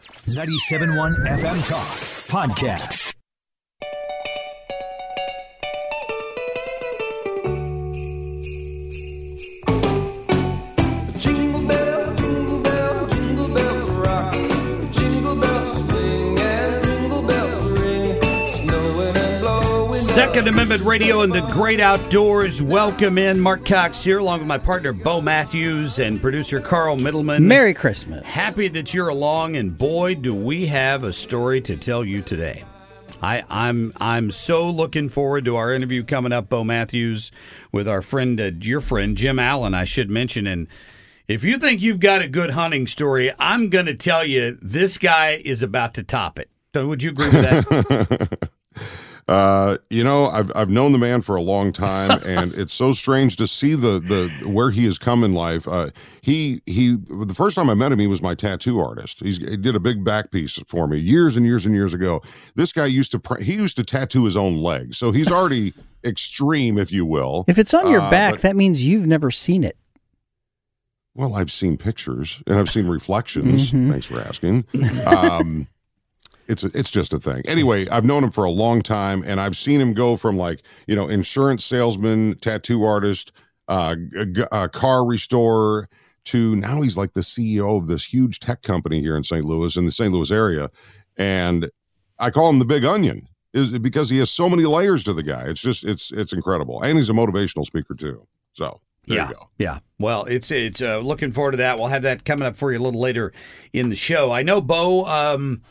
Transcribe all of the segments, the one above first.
97.1 FM Talk Podcast. Second Amendment Radio and the great outdoors. Welcome in Marc Cox here, along with my partner Bo Matthews and producer Carl Middleman. Merry Christmas. Happy that you're along, and boy, do we have a story to tell you today. I, I'm I'm so looking forward to our interview coming up, Bo Matthews, with our friend, uh, your friend Jim Allen. I should mention, and if you think you've got a good hunting story, I'm going to tell you this guy is about to top it. So would you agree with that? Uh, you know, I've I've known the man for a long time, and it's so strange to see the the where he has come in life. Uh, he he. The first time I met him, he was my tattoo artist. He's, he did a big back piece for me years and years and years ago. This guy used to pr- he used to tattoo his own legs, so he's already extreme, if you will. If it's on your Uh, back, but- that means you've never seen it. Well, I've seen pictures and I've seen reflections. Mhm. Thanks for asking. Um, it's a, it's just a thing. Anyway, I've known him for a long time, and I've seen him go from like you know insurance salesman, tattoo artist, uh, uh, car restorer to now he's like the CEO of this huge tech company here in St. Louis in the St. Louis area, and I call him the Big Onion is because he has so many layers to the guy. It's just it's it's incredible, and he's a motivational speaker too. So there yeah, you go. yeah. Well, it's it's uh, looking forward to that. We'll have that coming up for you a little later in the show. I know, Bo. Um,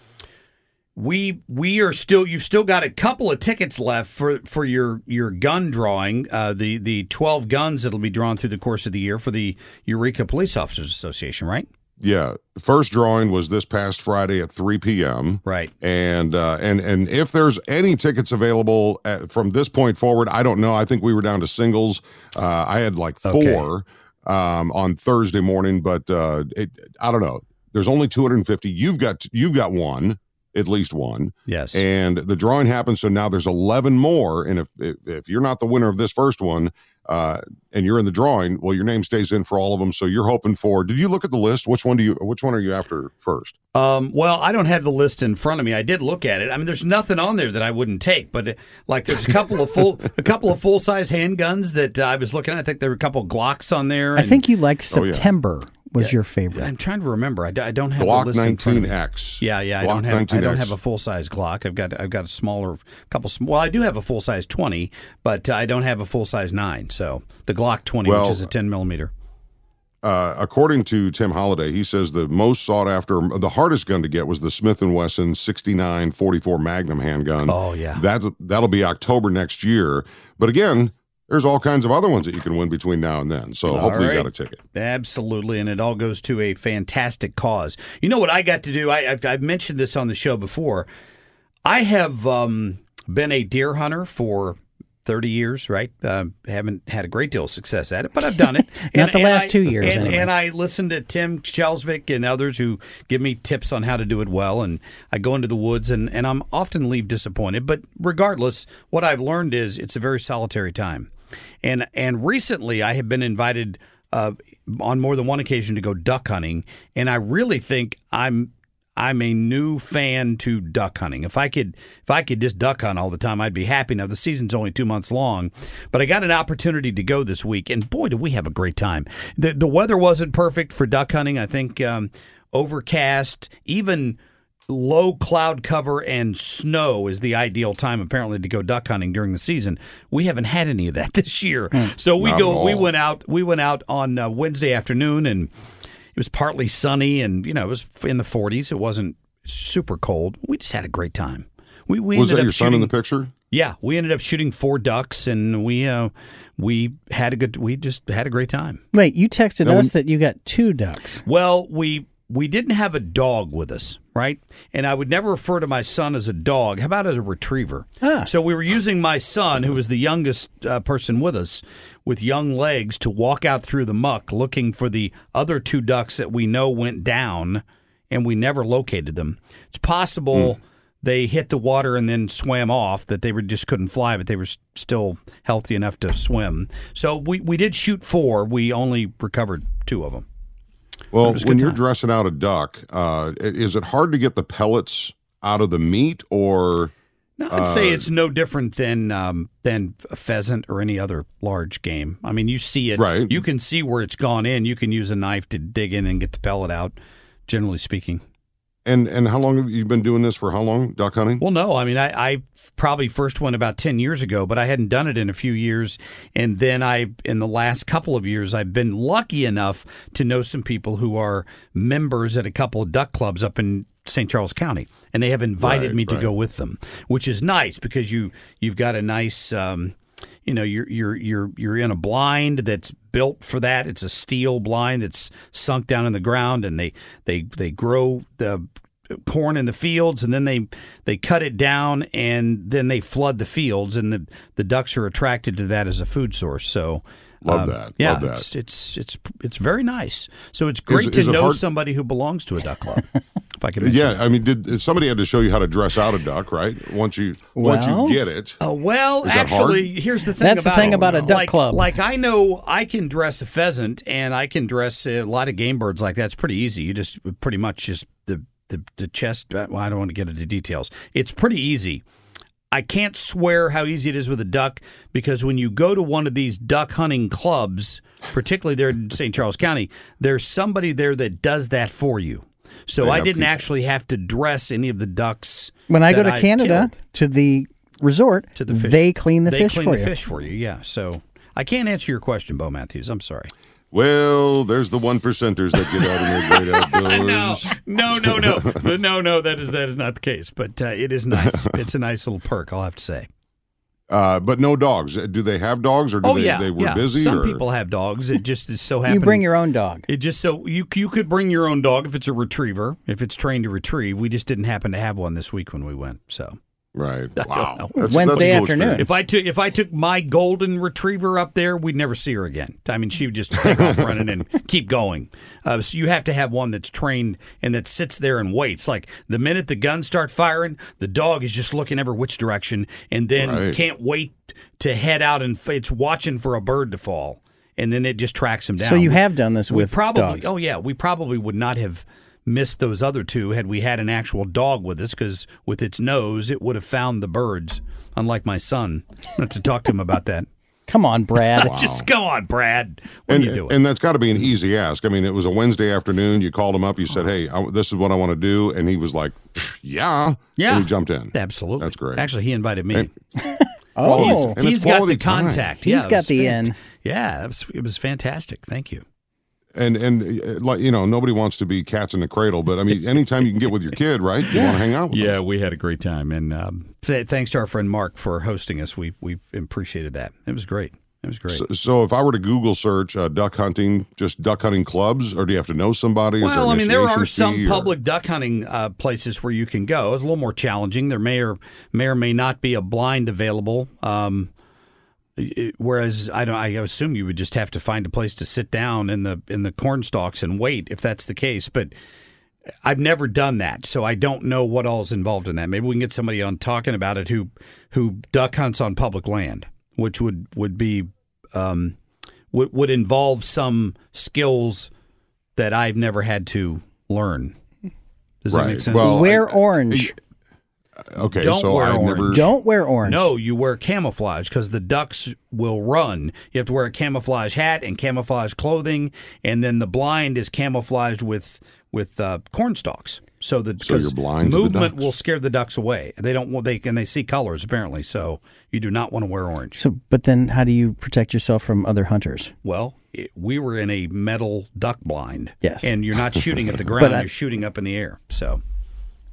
we we are still. You've still got a couple of tickets left for for your your gun drawing. Uh, the the twelve guns that'll be drawn through the course of the year for the Eureka Police Officers Association, right? Yeah, first drawing was this past Friday at 3 p.m. Right. And uh, and and if there's any tickets available at, from this point forward, I don't know. I think we were down to singles. Uh, I had like Okay. four um, on Thursday morning, but uh, it, I don't know. There's only 250. You've got you've got one, at least one. Yes. And the drawing happens, so now there's 11 more. And if if, if you're not the winner of this first one, uh, and you're in the drawing, well, your name stays in for all of them. So you're hoping for. Did you look at the list? Which one do you? Which one are you after first? Um, well, I don't have the list in front of me. I did look at it. I mean, there's nothing on there that I wouldn't take, but uh, like there's a couple of full, a couple of full size handguns that uh, I was looking at. I think there were a couple of Glocks on there. I think you liked Oh, yeah. September was your favorite. I'm trying to remember. I, d- I don't have Glock the list in front of me. 19X. Yeah, yeah. I Glock don't have. I don't have a full size Glock. I've got. I've got a smaller couple. Sm- well, I do have a full size 20, but I don't have a full size nine. So the Glock 20, Well, which is a 10 millimeter. Uh, according to Tim Holliday, he says the most sought after, the hardest gun to get was the Smith and Wesson 69 44 Magnum handgun. Oh yeah. That that'll be October next year. But again, there's all kinds of other ones that you can win between now and then. So All hopefully right. you got a ticket. Absolutely, and it all goes to a fantastic cause. You know what I got to do? I, I've, I've mentioned this on the show before. I have um, been a deer hunter for 30 years, right? Uh, haven't had a great deal of success at it, but I've done it. Not the last I- two years, And, anyway. and I listen to Tim Chelsvik and others who give me tips on how to do it well. And I go into the woods and, and I'm often leave disappointed. But regardless, what I've learned is it's a very solitary time. And and recently I have been invited uh, on more than one occasion to go duck hunting, and I really think I'm I'm a new fan to duck hunting. If I could if I could just duck hunt all the time, I'd be happy. Now the season's only two months long, but I got an opportunity to go this week, and boy, did we have a great time. the The weather wasn't perfect for duck hunting. I think. Um, overcast, even low cloud cover and snow is the ideal time apparently to go duck hunting during the season. We haven't had any of that this year. So we go we went out we went out on uh, Wednesday afternoon and it was partly sunny and you know it was in the 40s. It wasn't super cold. We just had a great time. We we Was ended that up your son in shooting- the picture? yeah, we ended up shooting four ducks, and we uh, we had a good. We just had a great time. Wait, you texted Now, us that you got two ducks. Well, we we didn't have a dog with us, right? And I would never refer to my son as a dog. How about as a retriever? Ah. So we were using my son, who was the youngest uh, person with us, with young legs, to walk out through the muck looking for the other two ducks that we know went down, and we never located them. It's possible. They hit the water and then swam off. That they were just couldn't fly, but they were still healthy enough to swim. So we, we did shoot four. We only recovered two of them. Well, when you're time. dressing out a duck, uh, is it hard to get the pellets out of the meat, or No, I'd say Uh, it's no different than um, than a pheasant or any other large game. I mean, you see it. Right. You can see where it's gone in. You can use a knife to dig in and get the pellet out. Generally speaking. and and how long have you been doing this for? How long duck hunting? Well, no. I mean, I, I probably first one about ten years ago, but I hadn't done it in a few years. And then I, in the last couple of years, I've been lucky enough to know some people who are members at a couple of duck clubs up in St. Charles County, and they have invited Right, me to go with them, which is nice because you you've got a nice. Um, you know, you're you're you're you're in a blind that's built for that. It's a steel blind that's sunk down in the ground, and they they they grow the corn in the fields, and then they they cut it down, and then they flood the fields, and the the ducks are attracted to that as a food source. So. Love um, that. Yeah, Love that. It's, it's it's it's very nice. So it's great is to it know hard- somebody who belongs to a duck club. if I can mention yeah, I mean, did somebody had to show you how to dress out a duck, right? Once you once you get it, Uh, well, Is that actually, here's the thing. That's the about thing it. about a duck like, club. Like I know I can dress a pheasant, and I can dress a lot of game birds like that. It's pretty easy. You just pretty much just the the, the chest. uh, Well, I don't want to get into details. It's pretty easy. I can't swear how easy it is with a duck because when you go to one of these duck hunting clubs, particularly there in St. Charles County, there's somebody there that does that for you. So They I didn't people. actually have to dress any of the ducks. When I go to I've Canada killed. to the resort, to the fish. they clean the they fish clean for the you. fish for you. Yeah. So I can't answer your question, Bo Matthews. I'm sorry. Well, there's the one percenters that get out in their great outdoors. no, no, no, no, no, no. That is that is not the case. But uh, it is nice. It's a nice little perk. I'll have to say. Uh, but no dogs. Do they have dogs, or do oh they, yeah, they were yeah. busy? Some or? people have dogs. It just is so happened. You bring your own dog. It just so you you could bring your own dog if it's a retriever, if it's trained to retrieve. We just didn't happen to have one this week when we went. So right. Wow. That's- Wednesday that's cool afternoon. experience. if I took if I took my golden retriever up there, we'd never see her again. I mean, she would just take off running and keep going. Uh, so you have to have one that's trained and that sits there and waits. Like the minute the guns start firing, the dog is just looking every which direction, and then Right. can't wait to head out and f- it's watching for a bird to fall, and then it just tracks him down. So you have done this we with probably dogs. oh yeah we probably would not have missed those other two had we had an actual dog with us because with its nose it would have found the birds unlike my son not to talk to him about that Come on, Brad. just go on brad what and, are you doing and that's got to be an easy ask. I mean, it was a Wednesday afternoon. You called him up. You said, "Hey, I, this is what I want to do," and he was like, "Yeah, Yeah. And he jumped in. absolutely That's great. actually he invited me And- Oh, He's- he's, and he's it's got the quality time. contact He's yeah, it got the fant- in. yeah it was, it was fantastic thank you and and uh, like you know, nobody wants to be cats in the cradle, but I mean, anytime you can get with your kid, right? You want to hang out with them. yeah we had a great time and um, th- thanks to our friend mark for hosting us we we appreciated that it was great it was great So, so if I were to Google search uh, duck hunting, just duck hunting clubs, or do you have to know somebody? Well, there I mean, there are some or- public duck hunting uh, places where you can go. It's a little more challenging. There may or may or may not be a blind available. Um, it- whereas I don't, I assume you would just have to find a place to sit down in the in the corn stalks and wait if that's the case. But I've never done that, so I don't know what all is involved in that. Maybe we can get somebody on talking about it who who duck hunts on public land, which would would be um, would would involve some skills that I've never had to learn. Does that make sense? Well, wear I- orange. Okay, Don't so wear I've never. orange. Don't wear orange. no, you wear camouflage because the ducks will run. You have to wear a camouflage hat and camouflage clothing, and then the blind is camouflaged with with uh, corn stalks. So that So you're because blind to the movement will scare the ducks away. They don't want they can they see colors apparently. So you do not want to wear orange. So, but then how do you protect yourself from other hunters? Well, it, we were in a metal duck blind. Yes. and you're not shooting at the ground; I- you're shooting up in the air. So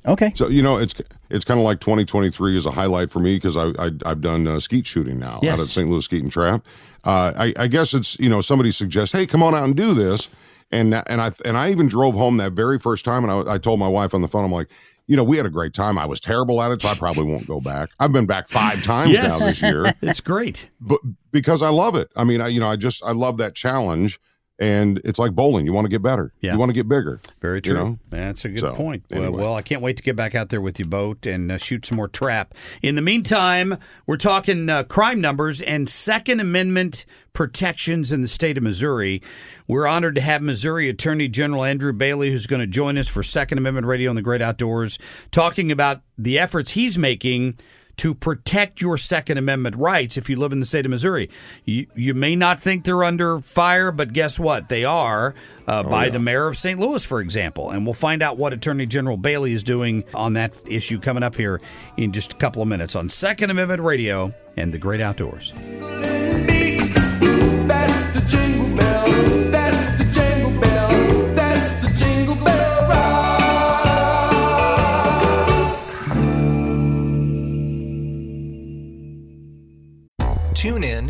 Okay. So you know, it's it's kind of like 2023 is a highlight for me because I, I I've done uh, skeet shooting now Yes. out at St. Louis Skeet and Trap. Uh, I, I guess it's you know somebody suggests, hey, come on out and do this, and and I and I even drove home that very first time, and I, I told my wife on the phone, I'm like. You know, we had a great time. I was terrible at it, so I probably won't go back. I've been back five times Yes. now this year. it's great. but because I love it. I mean, I you know, I just I love that challenge, and it's like bowling. You want to get better. Yeah. You want to get bigger. Very You true. know? That's a good So, point. anyway. Well, well, I can't wait to get back out there with you, boat, and uh, shoot some more trap. In the meantime, we're talking uh, crime numbers and Second Amendment protections in the state of Missouri. We're honored to have Missouri Attorney General Andrew Bailey, who's going to join us for Second Amendment Radio in the Great Outdoors, talking about the efforts he's making to protect your Second Amendment rights if you live in the state of Missouri. You, you may not think they're under fire, but guess what? They are uh, by the mayor of St. Louis, for example. And we'll find out what Attorney General Bailey is doing on that issue coming up here in just a couple of minutes on Second Amendment Radio and the Great Outdoors.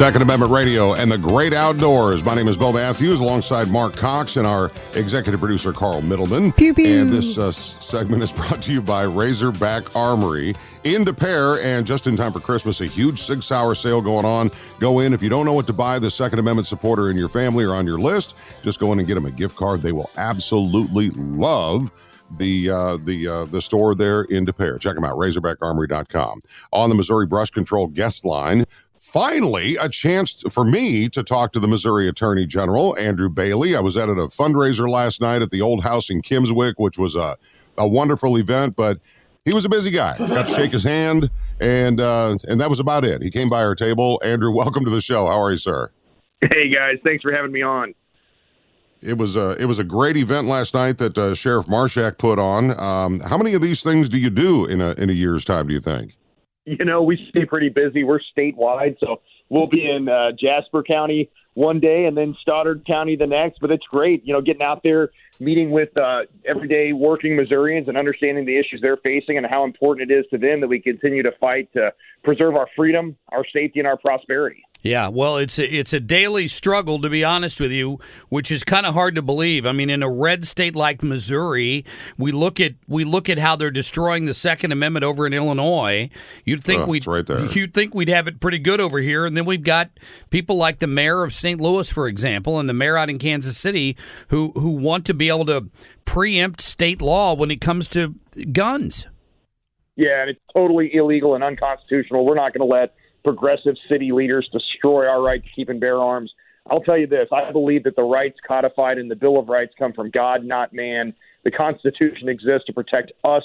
Second Amendment Radio and the Great Outdoors. My name is Bo Matthews, alongside Marc Cox and our executive producer Carl Middleman. Pew, pew. And this uh, segment is brought to you by Razorback Armory in De Pere, and just in time for Christmas, a huge Sig Sauer sale going on. Go in if you don't know what to buy. The Second Amendment supporter in your family or on your list, just go in and get them a gift card. They will absolutely love the uh, the uh, the store there in De Pere. Check them out, RazorbackArmory.com. On the Missouri Brush Control guest line, finally a chance for me to talk to the Missouri Attorney General Andrew Bailey. I was at a fundraiser last night at the Old House in Kimmswick, which was a a wonderful event, but he was a busy guy. Got to shake his hand, and uh, and that was about it. He came by our table. Andrew, welcome to the show. How are you, sir? Hey guys, thanks for having me on. It was a it was a great event last night that uh, Sheriff Marshak put on. Um, how many of these things do you do in a in a year's time? Do you think? You know, we stay pretty busy. We're statewide, so we'll be in uh, Jasper County one day and then Stoddard County the next. But it's great, you know, getting out there, meeting with uh, everyday working Missourians and understanding the issues they're facing and how important it is to them that we continue to fight to preserve our freedom, our safety, and our prosperity. Yeah, well, it's a, it's a daily struggle to be honest with you, which is kind of hard to believe. I mean, in a red state like Missouri, we look at we look at how they're destroying the Second Amendment over in Illinois. You'd think Ugh, we'd right there. you'd think we'd have it pretty good over here, and then we've got people like the mayor of St. Louis, for example, and the mayor out in Kansas City who who want to be able to preempt state law when it comes to guns. Yeah, and it's totally illegal and unconstitutional. We're not going to let progressive city leaders destroy our right to keep and bear arms. I'll tell you this I believe that the rights codified in the Bill of Rights come from God, not man. The Constitution exists to protect us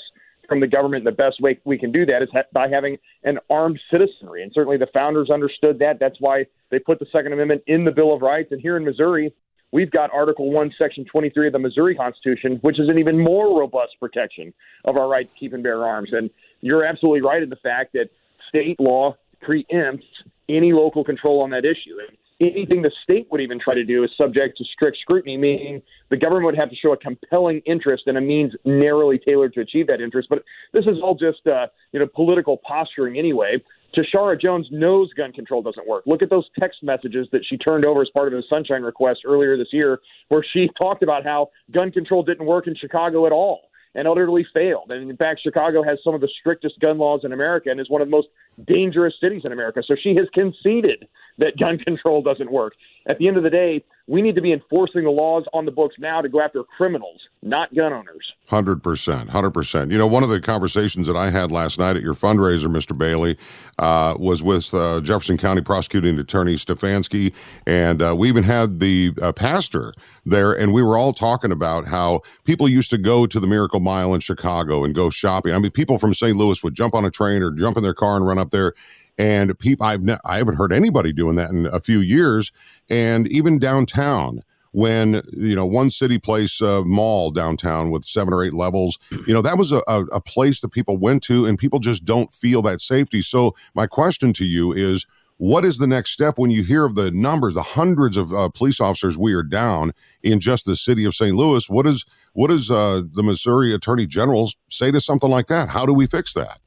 from the government. And the best way we can do that is ha- by having an armed citizenry. And certainly the founders understood that. That's why they put the Second Amendment in the Bill of Rights. And here in Missouri, we've got Article 1, Section 23 of the Missouri Constitution, which is an even more robust protection of our right to keep and bear arms. And you're absolutely right in the fact that state law preempts any local control on that issue. And anything the state would even try to do is subject to strict scrutiny, meaning the government would have to show a compelling interest and a means narrowly tailored to achieve that interest. But this is all just uh, you know political posturing anyway. Tishaura Jones knows gun control doesn't work. Look at those text messages that she turned over as part of the Sunshine Request earlier this year, where she talked about how gun control didn't work in Chicago at all and utterly failed. And in fact, Chicago has some of the strictest gun laws in America and is one of the most dangerous cities in America. So she has conceded that gun control doesn't work. At the end of the day, we need to be enforcing the laws on the books now to go after criminals, not gun owners. Hundred percent, hundred percent. You know, one of the conversations that I had last night at your fundraiser, Mr. Bailey, uh, was with uh, Jefferson County Prosecuting Attorney Stefanski, and uh, we even had the uh, pastor there, and we were all talking about how people used to go to the Miracle Mile in Chicago and go shopping. I mean, people from St. Louis would jump on a train or jump in their car and run up there. And people, I've ne- I haven't heard anybody doing that in a few years. And even downtown, when you know one city place uh, mall downtown with seven or eight levels you know that was a, a, a place that people went to and people just don't feel that safety so my question to you is what is the next step when you hear of the numbers the hundreds of uh, police officers we are down in just the city of st louis what is what does uh, the missouri attorney general say to something like that how do we fix that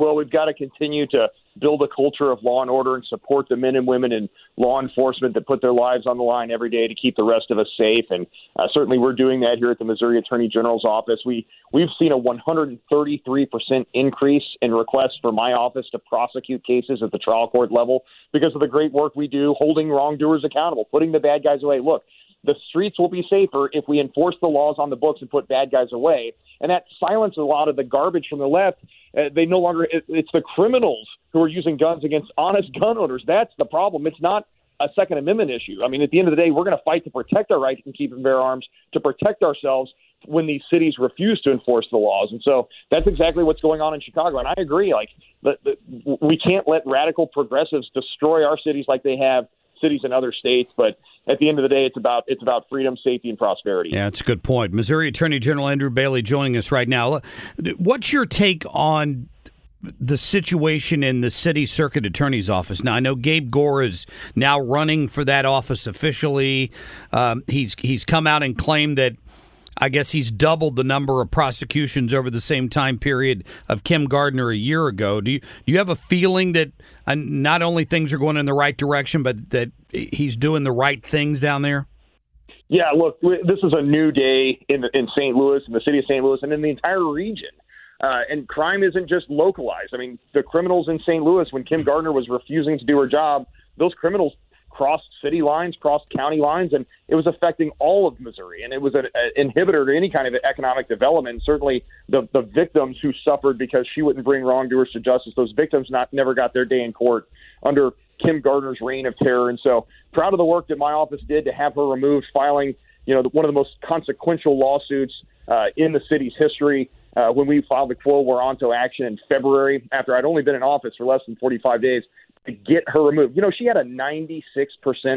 Well, we've got to continue to build a culture of law and order and support the men and women in law enforcement that put their lives on the line every day to keep the rest of us safe. And uh, certainly, we're doing that here at the Missouri Attorney General's office. We we've seen a 133 percent increase in requests for my office to prosecute cases at the trial court level because of the great work we do, holding wrongdoers accountable, putting the bad guys away. Look, the streets will be safer if we enforce the laws on the books and put bad guys away. And that silences a lot of the garbage from the left. Uh, they no longer, it, it's the criminals who are using guns against honest gun owners. That's the problem. It's not a Second Amendment issue. I mean, at the end of the day, we're going to fight to protect our right to keep and bear arms, to protect ourselves when these cities refuse to enforce the laws. And so that's exactly what's going on in Chicago. And I agree. Like, the, the, we can't let radical progressives destroy our cities like they have cities in other states. But at the end of the day, it's about it's about freedom, safety, and prosperity. Yeah, that's a good point. Missouri Attorney General Andrew Bailey joining us right now. What's your take on the situation in the city circuit attorney's office? Now, I know Gabe Gore is now running for that office officially. Um, he's he's come out and claimed that. I guess he's doubled the number of prosecutions over the same time period of Kim Gardner a year ago. Do you do you have a feeling that uh, not only things are going in the right direction, but that he's doing the right things down there? Yeah, look, this is a new day in in St. Louis, in the city of St. Louis, and in the entire region. Uh, and crime isn't just localized. I mean, the criminals in St. Louis, when Kim Gardner was refusing to do her job, those criminals crossed city lines, crossed county lines, and it was affecting all of Missouri. And it was an, inhibitor to any kind of economic development. And certainly, the the victims who suffered because she wouldn't bring wrongdoers to justice, those victims not never got their day in court under Kim Gardner's reign of terror. And so, proud of the work that my office did to have her removed, filing you know one of the most consequential lawsuits uh, in the city's history. Uh, when we filed the quo warranto action in February, after I'd only been in office for less than 45 days, to get her removed. You know, she had a 96%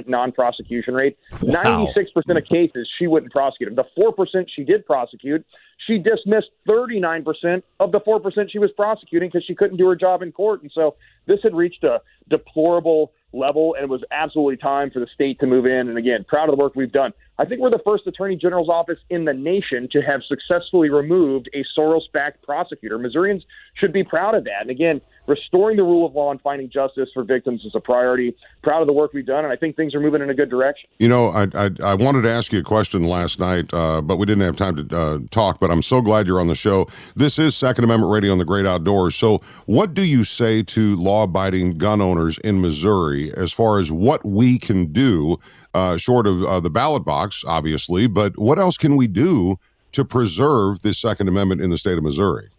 non-prosecution rate. Wow. 96% of cases she wouldn't prosecute. The 4% she did prosecute, she dismissed 39% of the 4% she was prosecuting because she couldn't do her job in court. And so this had reached a deplorable level, and it was absolutely time for the state to move in. And again, proud of the work we've done. I think we're the first attorney general's office in the nation to have successfully removed a Soros backed prosecutor. Missourians should be proud of that. And again, restoring the rule of law and finding justice for victims is a priority. Proud of the work we've done, and I think things are moving in a good direction. You know, I I, I wanted to ask you a question last night, uh, but we didn't have time to uh, talk. But I'm so glad you're on the show. This is Second Amendment Radio on the Great Outdoors. So, what do you say to law-abiding gun owners in Missouri as far as what we can do, uh, short of uh, the ballot box, obviously, but what else can we do to preserve the Second Amendment in the state of Missouri?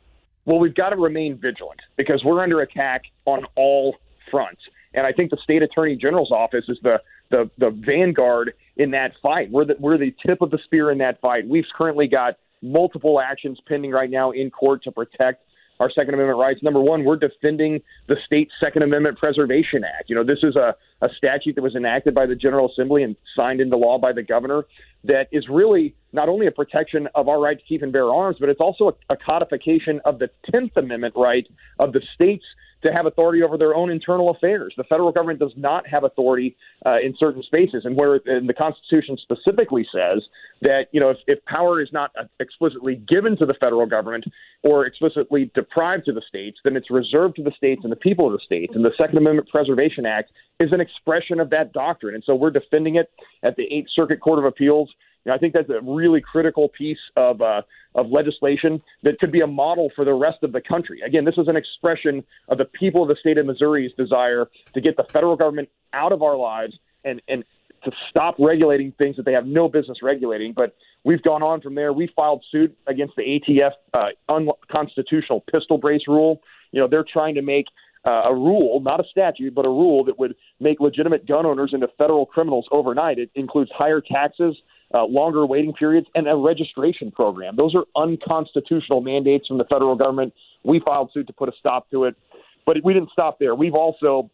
Well, we've got to remain vigilant because we're under attack on all fronts. And I think the state attorney general's office is the the, the vanguard in that fight. We're the, we're the tip of the spear in that fight. We've currently got multiple actions pending right now in court to protect our Second Amendment rights. Number one, we're defending the state Second Amendment Preservation Act. You know, this is a, a statute that was enacted by the General Assembly and signed into law by the governor that is really not only a protection of our right to keep and bear arms, but it's also a, a codification of the 10th Amendment right of the states to have authority over their own internal affairs. The federal government does not have authority uh, in certain spaces, and where and the Constitution specifically says that you know if, if power is not uh, explicitly given to the federal government or explicitly deprived to the states, then it's reserved to the states and the people of the states. And the Second Amendment Preservation Act is an expression of that doctrine, and so we're defending it at the Eighth Circuit Court of Appeals. You know, I think that's a really critical piece of uh, of legislation that could be a model for the rest of the country. Again, this is an expression of the people of the state of Missouri's desire to get the federal government out of our lives and and to stop regulating things that they have no business regulating. But we've gone on from there. We filed suit against the ATF uh, unconstitutional pistol brace rule. You know, they're trying to make uh, a rule, not a statute, but a rule that would make legitimate gun owners into federal criminals overnight. It includes higher taxes, uh, longer waiting periods, and a registration program. Those are unconstitutional mandates from the federal government. We filed suit to put a stop to it, but we didn't stop there. We've also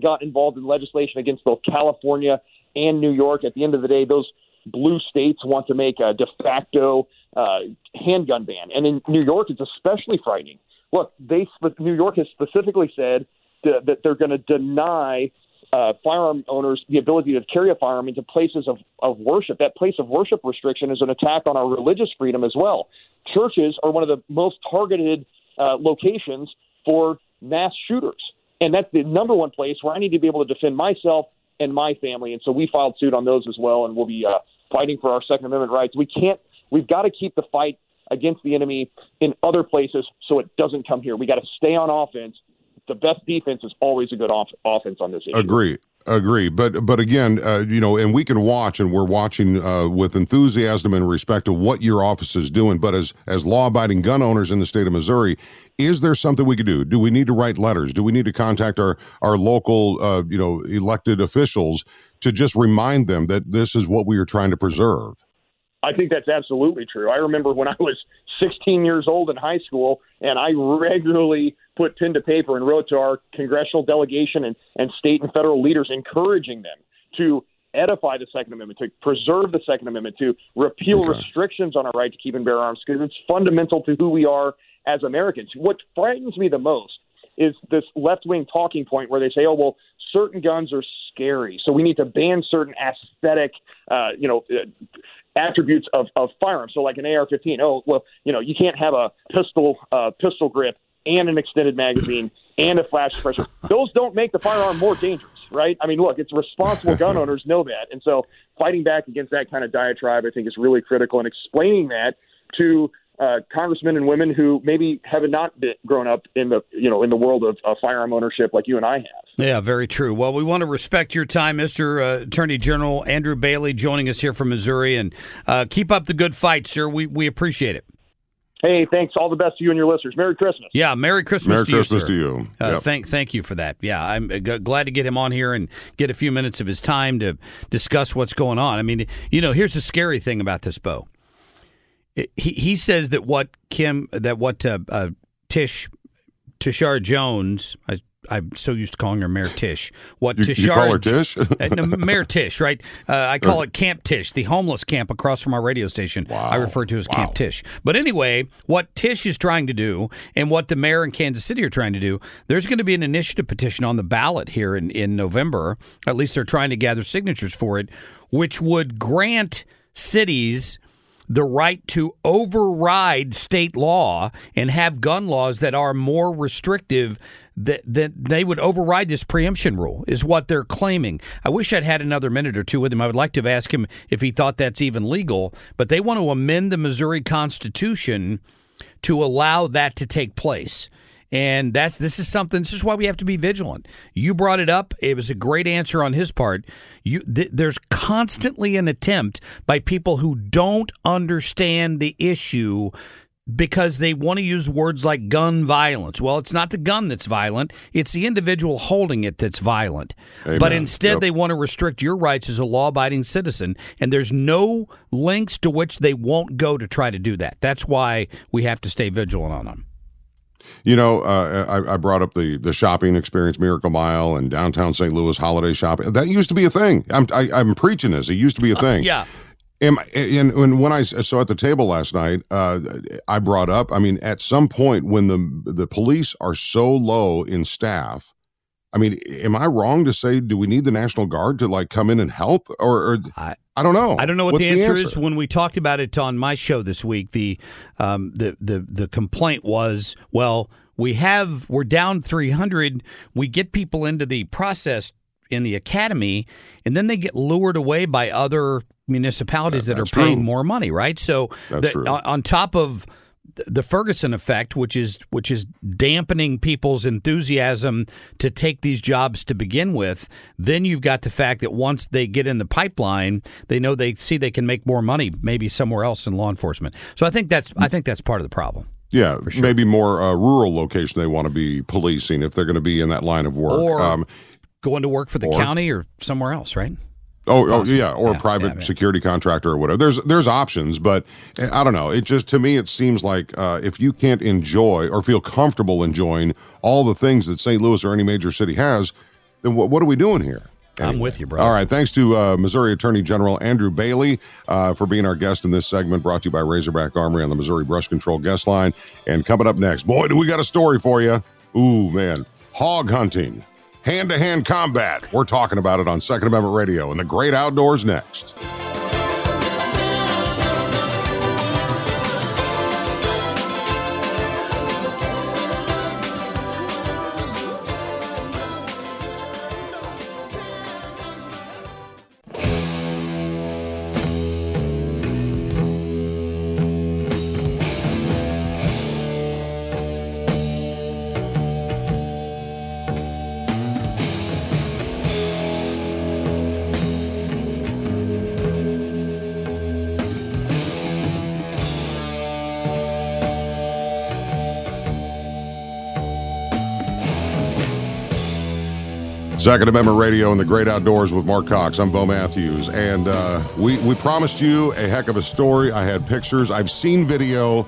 got involved in legislation against both California and New York. At the end of the day, those blue states want to make a de facto uh, handgun ban, and in New York, it's especially frightening. Look, they New York has specifically said that, that they're going to deny uh, firearm owners the ability to carry a firearm into places of, of worship. That place of worship restriction is an attack on our religious freedom as well. Churches are one of the most targeted uh, locations for mass shooters. And that's the number one place where I need to be able to defend myself and my family. And so we filed suit on those as well, and we'll be uh, fighting for our Second Amendment rights. We can't, we've got to keep the fight against the enemy in other places so it doesn't come here. We got to stay on offense. The best defense is always a good off- offense on this issue. Agree. Agree, but but again, uh, you know, and we can watch, and we're watching uh, with enthusiasm in respect to what your office is doing. But as as law-abiding gun owners in the state of Missouri, is there something we could do? Do we need to write letters? Do we need to contact our our local, uh, you know, elected officials to just remind them that this is what we are trying to preserve? I think that's absolutely true. I remember when I was 16 years old in high school, and I regularly put pen to paper and wrote to our congressional delegation and, and state and federal leaders, encouraging them to edify the Second Amendment, to preserve the Second Amendment, to repeal okay. restrictions on our right to keep and bear arms, because it's fundamental to who we are as Americans. What frightens me the most is this left wing talking point where they say, oh, well, certain guns are scary, so we need to ban certain aesthetic, uh, you know, uh, attributes of, of firearms. So, like an AR-15, oh, well, you know, you can't have a pistol uh, pistol grip and an extended magazine and a flash suppressor. Those don't make the firearm more dangerous, right? I mean, look, it's responsible gun owners know that, and so fighting back against that kind of diatribe, I think, is really critical. And explaining that to uh, congressmen and women who maybe have not been, grown up in the you know in the world of, of firearm ownership like you and I have. Yeah, very true. Well, we want to respect your time, Mr. Uh, Attorney General Andrew Bailey, joining us here from Missouri, and uh, keep up the good fight, sir. We we appreciate it. Hey, thanks. All the best to you and your listeners. Merry Christmas. Yeah, Merry Christmas Merry to Christmas you, to you. Uh, Yep. Thank, thank you for that. Yeah, I'm uh, g- glad to get him on here and get a few minutes of his time to discuss what's going on. I mean, you know, here's the scary thing about this, Bo. It- He he says that what Kim that what uh, uh, Tish Tishaura Jones. I, I'm so used to calling her Mayor Tish. What You- Tishaura you call her Tish? Uh, Mayor Tish, right? Uh, I call it Camp Tish, the homeless camp across from our radio station. I refer to as Camp Tish. But anyway, what Tish is trying to do and what the mayor in Kansas City are trying to do, there's going to be an initiative petition on the ballot here in, in November. At least they're trying to gather signatures for it, which would grant cities the right to override state law and have gun laws that are more restrictive that, that they would override this preemption rule is what they're claiming. I wish I'd had another minute or two with him. I would like to have asked him if he thought that's even legal, but they want to amend the Missouri Constitution to allow that to take place. And that's this is something. This is why we have to be vigilant. You brought it up. It was a great answer on his part. You th- there's constantly an attempt by people who don't understand the issue because they want to use words like gun violence. Well, it's not the gun that's violent, it's the individual holding it that's violent. Amen. But instead, Yep. they want to restrict your rights as a law abiding citizen. And there's no lengths to which they won't go to try to do that. That's why we have to stay vigilant on them. You know, uh, I, I brought up the the shopping experience, Miracle Mile, and downtown St. Louis holiday shopping. That used to be a thing. I'm I, I'm preaching this. It used to be a thing. Yeah. Am, and, and when I so at the table last night, uh, I brought up. I mean, at some point when the the police are so low in staff, I mean, am I wrong to say do we need the National Guard to like come in and help, or, or I, I don't know. I don't know what What's the answer, is. When we talked about it on my show this week, the um, the the the complaint was, well, we have we're down 300. We get people into the process in the academy, and then they get lured away by other municipalities that, are paying true. more money, right? So the- on top of the Ferguson effect, which is which is dampening people's enthusiasm to take these jobs to begin with. Then you've got the fact that once they get in the pipeline, they know they see they can make more money maybe somewhere else in law enforcement. So I think that's I think that's part of the problem. Yeah, maybe more uh, rural location they want to be policing if they're going to be in that line of work. Or going to work for the or- county or somewhere else, right? Oh, oh yeah, or Yeah, a private yeah, yeah. security contractor or whatever. There's there's options, but eh, I don't know. It just to me it seems like uh, if you can't enjoy or feel comfortable enjoying all the things that St. Louis or any major city has, then what, what are we doing here? I'm with you, bro. All right. Thanks to uh, Missouri Attorney General Andrew Bailey uh, for being our guest in this segment brought to you by Razorback Armory on the Missouri Brush Control guest line. And coming up next, boy, do we got a story for you. Ooh, man. Hog hunting, hand to hand combat. We're talking about it on Second Amendment Radio and the great outdoors next. Second Amendment Radio and the Great Outdoors with Marc Cox. I'm Bo Matthews, and uh, we we promised you a heck of a story. I had pictures. I've seen video,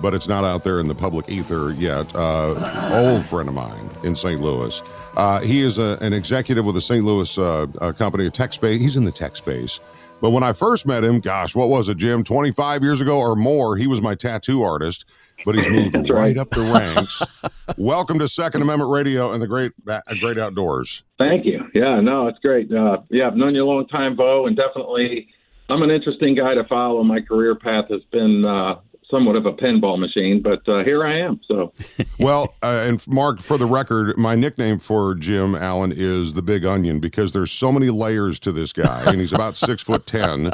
but it's not out there in the public ether yet. Uh, old friend of mine in St. Louis. Uh, he is a, an executive with a St. Louis uh, uh, company, a tech space. He's in the tech space. But when I first met him, gosh, what was it, Jim? 25 years ago or more, he was my tattoo artist. But he's moved right. right. up the ranks. Welcome to Second Amendment Radio and the Great uh, Great Outdoors. Thank you. Yeah, no, it's great. Uh, yeah, I've known you a long time, Bo, and definitely I'm an interesting guy to follow. My career path has been uh, somewhat of a pinball machine, but uh, here I am. So, Well, uh, and Marc, for the record, my nickname for Jim Allen is the Big Onion because there's so many layers to this guy, and he's about six foot ten.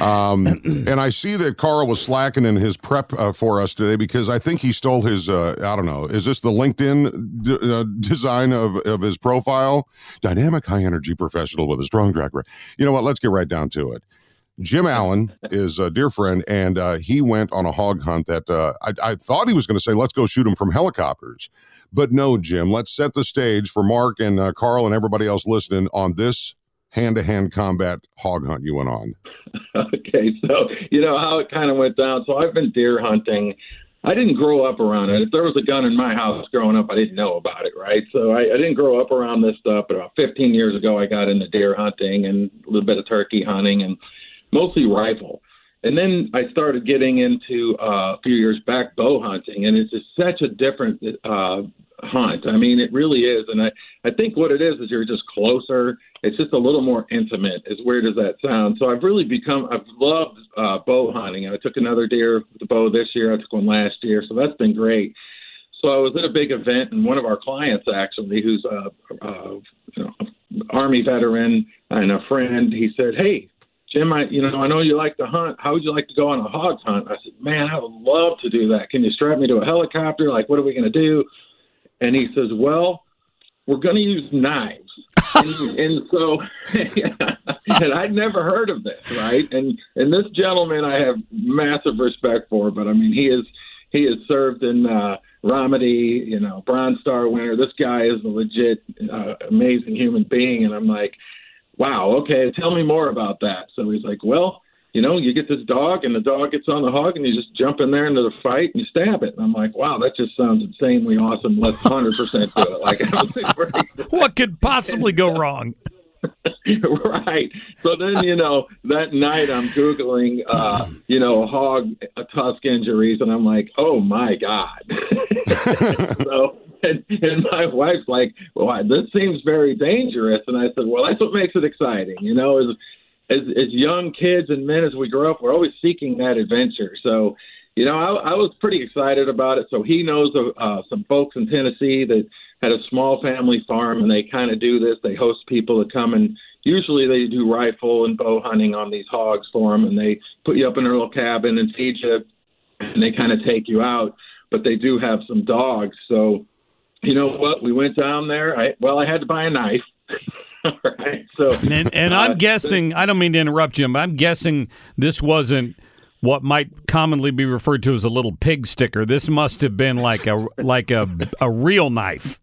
Um, and I see that Carl was slacking in his prep uh, for us today because I think he stole his. Uh, I don't know. Is this the LinkedIn d- uh, design of of his profile? Dynamic, high energy professional with a strong track record. You know what? Let's get right down to it. Jim Allen is a dear friend, and uh, he went on a hog hunt that uh, I, I thought he was going to say, let's go shoot him from helicopters. But no, Jim, let's set the stage for Marc and uh, Carl and everybody else listening on this hand to hand combat hog hunt you went on. okay, so you know how it kind of went down. So I've been deer hunting. I didn't grow up around it. If there was a gun in my house growing up, I didn't know about it, right? So I, I didn't grow up around this stuff. But about 15 years ago, I got into deer hunting and a little bit of turkey hunting and mostly rifle. And then I started getting into uh, a few years back bow hunting, and it's just such a different uh, hunt. I mean, it really is, and I I think what it is is you're just closer. It's just a little more intimate. As weird as that sounds. So I've really become I've loved uh, bow hunting. I took another deer with the bow this year. I took one last year, so that's been great. So I was at a big event, and one of our clients actually, who's a, a you know, army veteran and a friend, he said, "Hey, Jim, I you know I know you like to hunt. How would you like to go on a hog hunt?" I said, "Man, I would love to do that. Can you strap me to a helicopter? Like, what are we going to do?" And he says, "Well, we're going to use knives." and, and so, and I'd never heard of this, right? And and this gentleman, I have massive respect for, but I mean, he is he has served in uh, Ramadi, you know, Bronze Star winner. This guy is a legit uh, amazing human being, and I'm like, wow, okay, tell me more about that. So he's like, well, you know, you get this dog, and the dog gets on the hog, and you just jump in there into the fight and you stab it. And I'm like, wow, that just sounds insanely awesome. Let's 100 percent do it. Like, I was like, what could possibly go wrong? right. So then, you know, that night I'm Googling, uh, you know, hog uh, tusk injuries, and I'm like, oh my God. so, and, and my wife's like, well, this seems very dangerous. And I said, well, that's what makes it exciting. You know, as, as, as young kids and men, as we grow up, we're always seeking that adventure. So, you know, I, I was pretty excited about it. So he knows uh, some folks in Tennessee that had a small family farm, and they kind of do this. They host people to come and usually they do rifle and bow hunting on these hogs for them, and they put you up in their little cabin and feed you, and they kind of take you out. But they do have some dogs, so you know what? We went down there. I well, I had to buy a knife. right. So and, and I'm uh, guessing I don't mean to interrupt Jim, but I'm guessing this wasn't what might commonly be referred to as a little pig sticker. This must have been like a like a a real knife.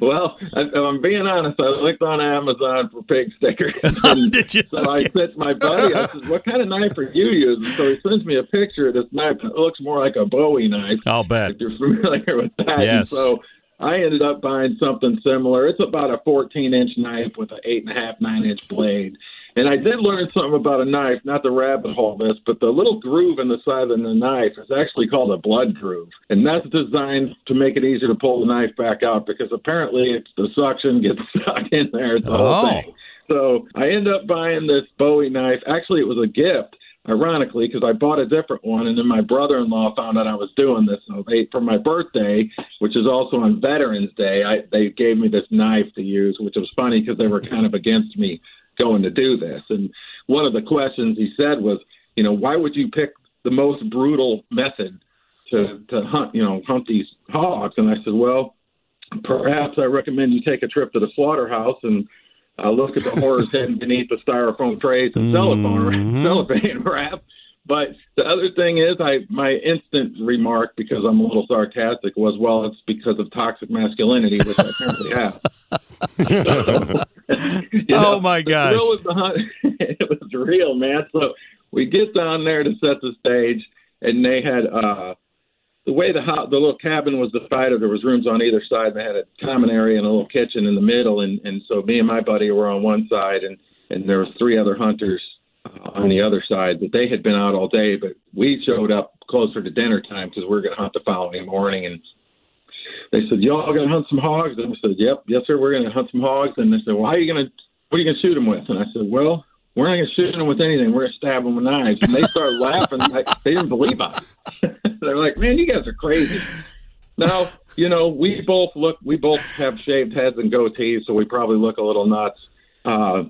Well, I, if I'm being honest, I looked on Amazon for pig stickers. Did you? So I sent my buddy. I said, "What kind of knife are you using?" So he sends me a picture of this knife. and It looks more like a Bowie knife. I'll bet. If you're familiar with that. And Yes. so I ended up buying something similar. It's about a 14 inch knife with an eight and a half, nine inch blade. And I did learn something about a knife, not the rabbit hole this, but the little groove in the side of the knife is actually called a blood groove. And that's designed to make it easier to pull the knife back out because apparently it's the suction gets stuck in there. It's the Oh. whole thing. So I end up buying this Bowie knife. Actually, it was a gift, ironically, because I bought a different one, and then my brother-in-law found out I was doing this. So they, for my birthday, which is also on Veterans Day, I, they gave me this knife to use, which was funny because they were kind of against me going to do this. And one of the questions he said was, you know, why would you pick the most brutal method to to hunt, you know, hunt these hogs? And I said, well, perhaps I recommend you take a trip to the slaughterhouse and uh, look at the horrors hidden beneath the styrofoam trays and cellophane cellophane wrap. But the other thing is, I my instant remark because I'm a little sarcastic was, well, it's because of toxic masculinity, which I apparently have. You Oh, my the gosh. was the it was real, man. So we get down there to set the stage, and they had uh the way the ho- the little cabin was divided. There was rooms on either side. They had a common area and a little kitchen in the middle, and and so me and my buddy were on one side, and and there was three other hunters uh, on the other side. But they had been out all day, but we showed up closer to dinner time because we were going to hunt the following morning, and they said, "Y'all going to hunt some hogs?" And I said, "Yep, yes, sir. We're going to hunt some hogs." And they said, "Well, how are you going to? What are you going to shoot them with?" And I said, "Well, we're not going to shoot them with anything. We're going to stab them with knives." And they started laughing. Like they didn't believe us. They're like, "Man, you guys are crazy." Now, you know, we both look. We both have shaved heads and goatees, so we probably look a little nuts. Uh,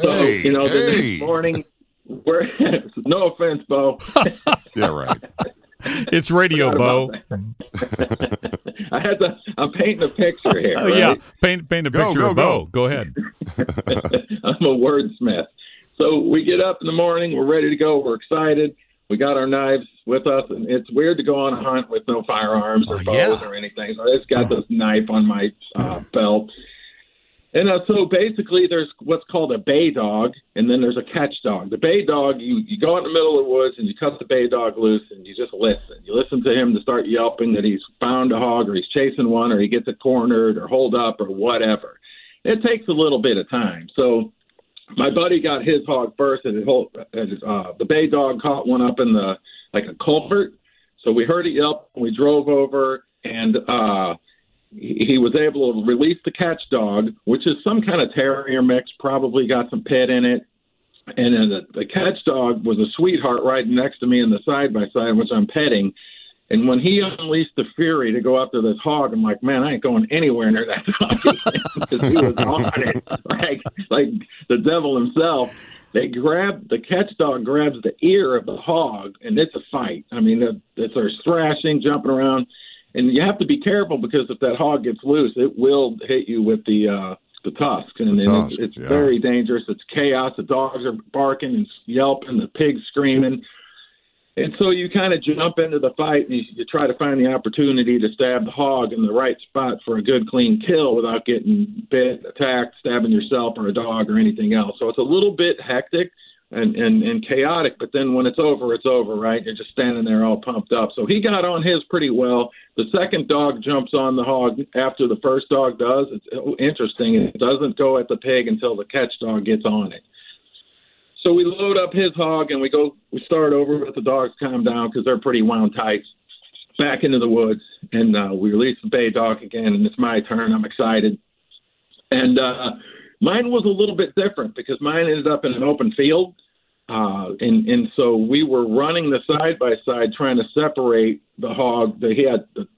so, Hey, you know, the hey. next morning, we're no offense, Bo. Yeah, right. It's radio, Bo. I had to. I'm painting a picture here. Oh yeah, paint paint a Go, picture go, of Bo. go. Go ahead. I'm a wordsmith. So we get up in the morning, we're ready to go, we're excited. We got our knives with us, and it's weird to go on a hunt with no firearms or Oh, bows yeah. or anything. So I just got this knife on my uh, belt. And uh, so basically, there's what's called a bay dog, and then there's a catch dog. The bay dog, you, you go out in the middle of the woods and you cut the bay dog loose, and you just listen. You listen to him to start yelping that he's found a hog, or he's chasing one, or he gets it cornered, or hold up, or whatever. It takes a little bit of time. So my buddy got his hog first, and it hold, and, uh, the bay dog caught one up in the like a culvert. So we heard it yelp, and we drove over, and uh, he he was able to release the catch dog, which is some kind of terrier mix, probably got some pit in it. And then the, the catch dog was a sweetheart right next to me in the side by side, which I'm petting. And when he unleashed the fury to go after this hog, I'm like, man, I ain't going anywhere near that dog because he was on it like like the devil himself. They grab the catch dog grabs the ear of the hog, and it's a fight. I mean, it's there's thrashing, jumping around, and you have to be careful because if that hog gets loose, it will hit you with the uh, the tusks, and, The tusk, it's, it's yeah. very dangerous. It's chaos. The dogs are barking and yelping, the pigs screaming. And so you kind of jump into the fight and you, you try to find the opportunity to stab the hog in the right spot for a good, clean kill without getting bit, attacked, stabbing yourself or a dog or anything else. So it's a little bit hectic and, and, and chaotic, but then when it's over, it's over, right? You're just standing there all pumped up. So he got on his pretty well. The second dog jumps on the hog after the first dog does. It's oh, interesting. It doesn't go at the pig until the catch dog gets on it. So we load up his hog and we go. We start over with the dogs calm down because they're pretty wound tight. Back into the woods and uh, we release the bay dog again, and it's my turn. I'm excited. And uh, mine was a little bit different because mine ended up in an open field, uh, and and so we were running the side by side trying to separate the hog. That he had the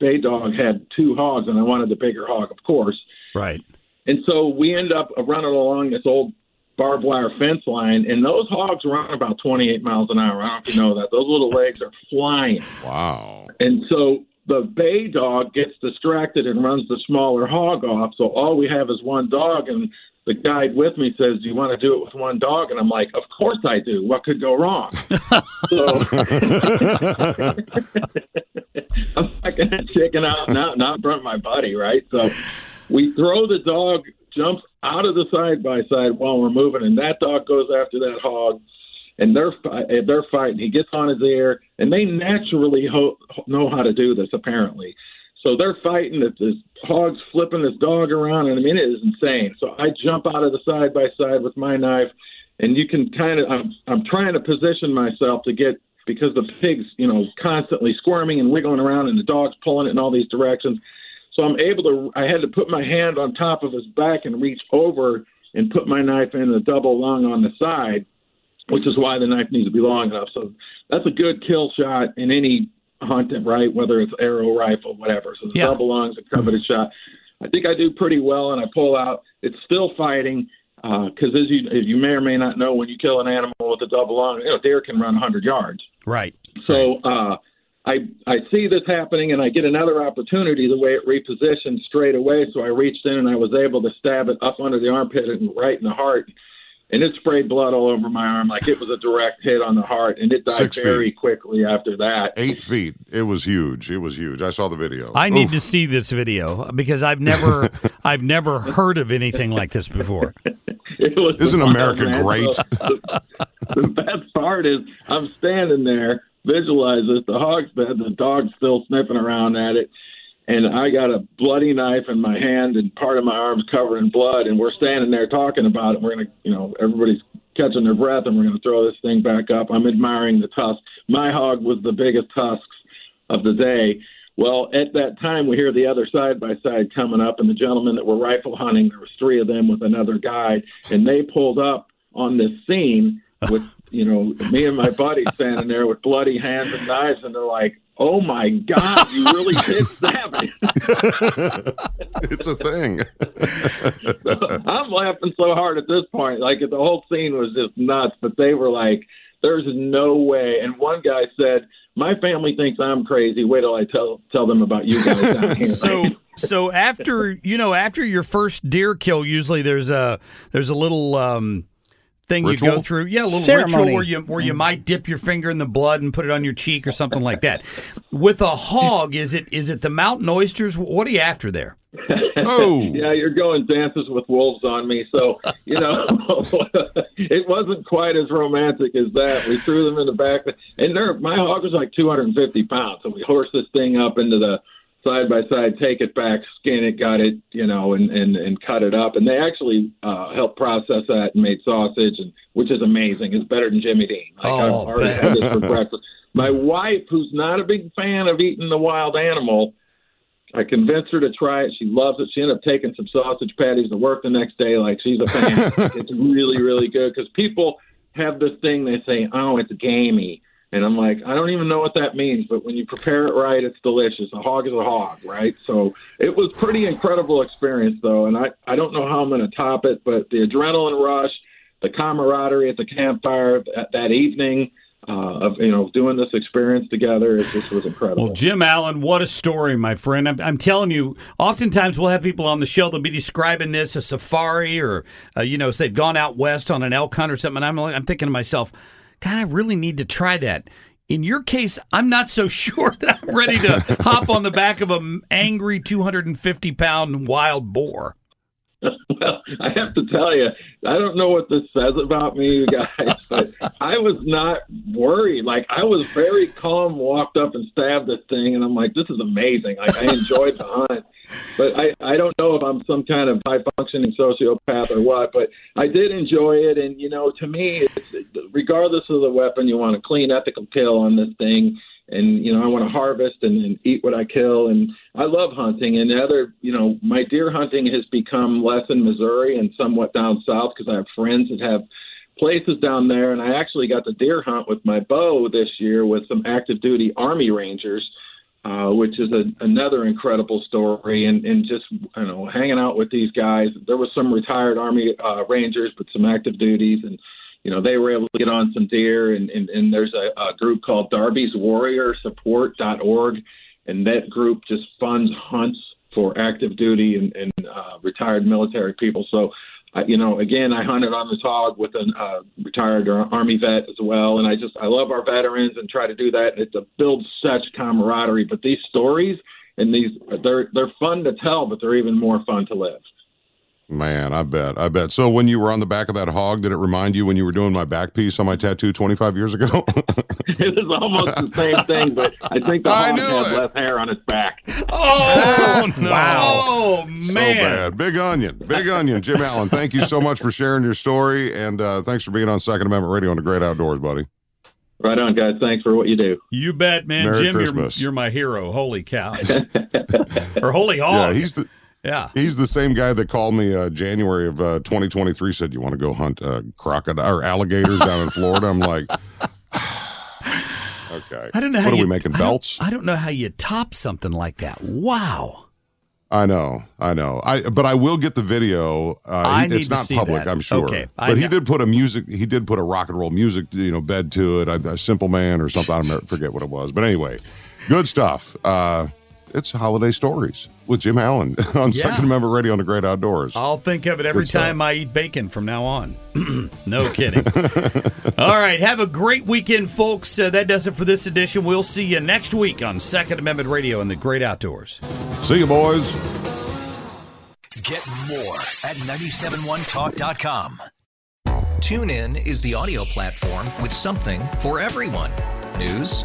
bay dog had two hogs, and I wanted the bigger hog, of course. Right. And so we end up running along this old barbed wire fence line, and those hogs run about 28 miles an hour. I don't know if you know that. Those little legs are flying. Wow. And so the bay dog gets distracted and runs the smaller hog off. So all we have is one dog, and the guide with me says, "Do you want to do it with one dog?" And I'm like, "Of course I do. What could go wrong?" so I'm not going to chicken out, not not front my buddy, right? So we throw the dog, jumps out of the side by side while we're moving, and that dog goes after that hog, and they're they're fighting. He gets on his ear, and they naturally ho- know how to do this apparently. So they're fighting. That this hog's flipping this dog around, and I mean it is insane. So I jump out of the side by side with my knife, and you can kind of I'm I'm trying to position myself to get because the pig's you know constantly squirming and wiggling around, and the dog's pulling it in all these directions. So I'm able to. I had to put my hand on top of his back and reach over and put my knife in the double lung on the side, which is why the knife needs to be long enough. So that's a good kill shot in any hunt, right? Whether it's arrow, rifle, whatever. So the Yeah. double lungs, a coveted shot. I think I do pretty well, and I pull out. It's still fighting because, as you as you may or may not know, when you kill an animal with a double lung, you know, deer can run 100 yards. Right. So uh, I I see this happening, and I get another opportunity the way it repositioned straight away. So I reached in and I was able to stab it up under the armpit and right in the heart, and it sprayed blood all over my arm like it was a direct hit on the heart, and it died Six very feet. quickly after that. Eight feet. It was huge. It was huge. I saw the video. I need to see this video because I've never I've never heard of anything like this before. It was Isn't America great? So, the, the best part is I'm standing there, visualize this. The hog's dead. The dog's still sniffing around at it. And I got a bloody knife in my hand and part of my arm's covered in blood. And we're standing there talking about it. We're going to, you know, everybody's catching their breath and we're going to throw this thing back up. I'm admiring the tusk. My hog was the biggest tusks of the day. Well, at that time, we hear the other side by side coming up, and the gentlemen that were rifle hunting, there was three of them with another guide, and they pulled up on this scene with, you know, me and my buddy standing there with bloody hands and knives, and they're like, "Oh my God, you really did stab me!" it's a thing. I'm laughing so hard at this point, like the whole scene was just nuts. But they were like, "There's no way." And one guy said, "My family thinks I'm crazy. Wait till I tell tell them about you guys down here." So so after you know after your first deer kill, usually there's a there's a little um, thing you go through. Yeah, a little Ceremony. ritual where you where you mm. might dip your finger in the blood and put it on your cheek or something like that. With a hog, is it is it the mountain oysters? What are you after there? Oh. yeah, you're going dances with wolves on me. So, you know, it wasn't quite as romantic as that. We threw them in the back, and they're, my hog was like 250 pounds. So we horsed this thing up into the side by side, take it back, skin it, got it, you know, and, and, and cut it up. And they actually uh, helped process that and made sausage, and which is amazing. It's better than Jimmy Dean. Like, Oh, I've already had this for breakfast. My wife, who's not a big fan of eating the wild animal, I convinced her to try it. She loves it. She ended up taking some sausage patties to work the next day. Like she's a fan. it's really, really good because people have this thing they say, "Oh, it's gamey," and I'm like, I don't even know what that means. But when you prepare it right, it's delicious. A hog is a hog, right? So it was pretty incredible experience, though, and I I don't know how I'm going to top it, but the adrenaline rush, the camaraderie at the campfire that, that evening uh, of you know doing this experience together. It just was incredible. Well, Jim Allen, what a story, my friend. I'm, I'm telling you, oftentimes we'll have people on the show, they'll be describing this a safari or, uh, you know, say they've gone out west on an elk hunt or something. And I'm, I'm thinking to myself, God, I really need to try that. In your case, I'm not so sure that I'm ready to hop on the back of an angry 250 pound wild boar. I have to tell you, I don't know what this says about me, you guys, but I was not worried. Like I was very calm, walked up and stabbed this thing, and I'm like, this is amazing. Like I enjoyed the hunt, but I I don't know if I'm some kind of high functioning sociopath or what. But I did enjoy it, and you know, to me, it's, regardless of the weapon, you want a clean, ethical kill on this thing and you know I want to harvest and, and eat what I kill, and I love hunting. And the other, you know, my deer hunting has become less in Missouri and somewhat down south because I have friends that have places down there, and I actually got to deer hunt with my bow this year with some active duty Army Rangers. Uh, which is a, another incredible story, and, and just you know hanging out with these guys. There was some retired Army uh, Rangers, but some active duties, and you know, they were able to get on some deer, and, and, and there's a, a group called Darby's Warrior Support.org, and that group just funds hunts for active duty and, and uh, retired military people. So, I, you know, again, I hunted on this hog with a uh, retired Army vet as well, and I just I love our veterans and try to do that. It builds such camaraderie. But these stories and these they're they're fun to tell, but they're even more fun to live. Man, I bet. I bet. So when you were on the back of that hog, did it remind you when you were doing my back piece on my tattoo 25 years ago? it was almost the same thing, but I think the I hog had it. less hair on its back. Oh, no. Oh, man. So bad. Big onion. Big onion. Jim Allen, thank you so much for sharing your story. And uh, thanks for being on Second Amendment Radio on the Great Outdoors, buddy. Right on, guys. Thanks for what you do. You bet, man. Merry Jim, you're, Christmas. you're my hero. Holy cow. or holy hog. Yeah, he's the. Yeah. He's the same guy that called me uh, January of uh, 2023. Said you want to go hunt uh, crocodile or alligators down in Florida. I'm like, okay. I don't know What how are you, we making I don't- belts? I don't know how you top something like that. Wow. I know, I know. I but I will get the video. Uh, I it's to not see public, that. I'm sure. Okay, but he did put a music. He did put a rock and roll music, you know, bed to it. A, a Simple Man or something. I don't forget what it was. But anyway, good stuff. Uh, it's holiday stories with Jim Allen on Yeah. Second Amendment Radio on the Great Outdoors. I'll think of it every Good stuff. time I eat bacon from now on. no kidding. All right. Have a great weekend, folks. Uh, that does it for this edition. We'll see you next week on Second Amendment Radio and the Great Outdoors. See you, boys. Get more at 971talk.com. TuneIn is the audio platform with something for everyone. News.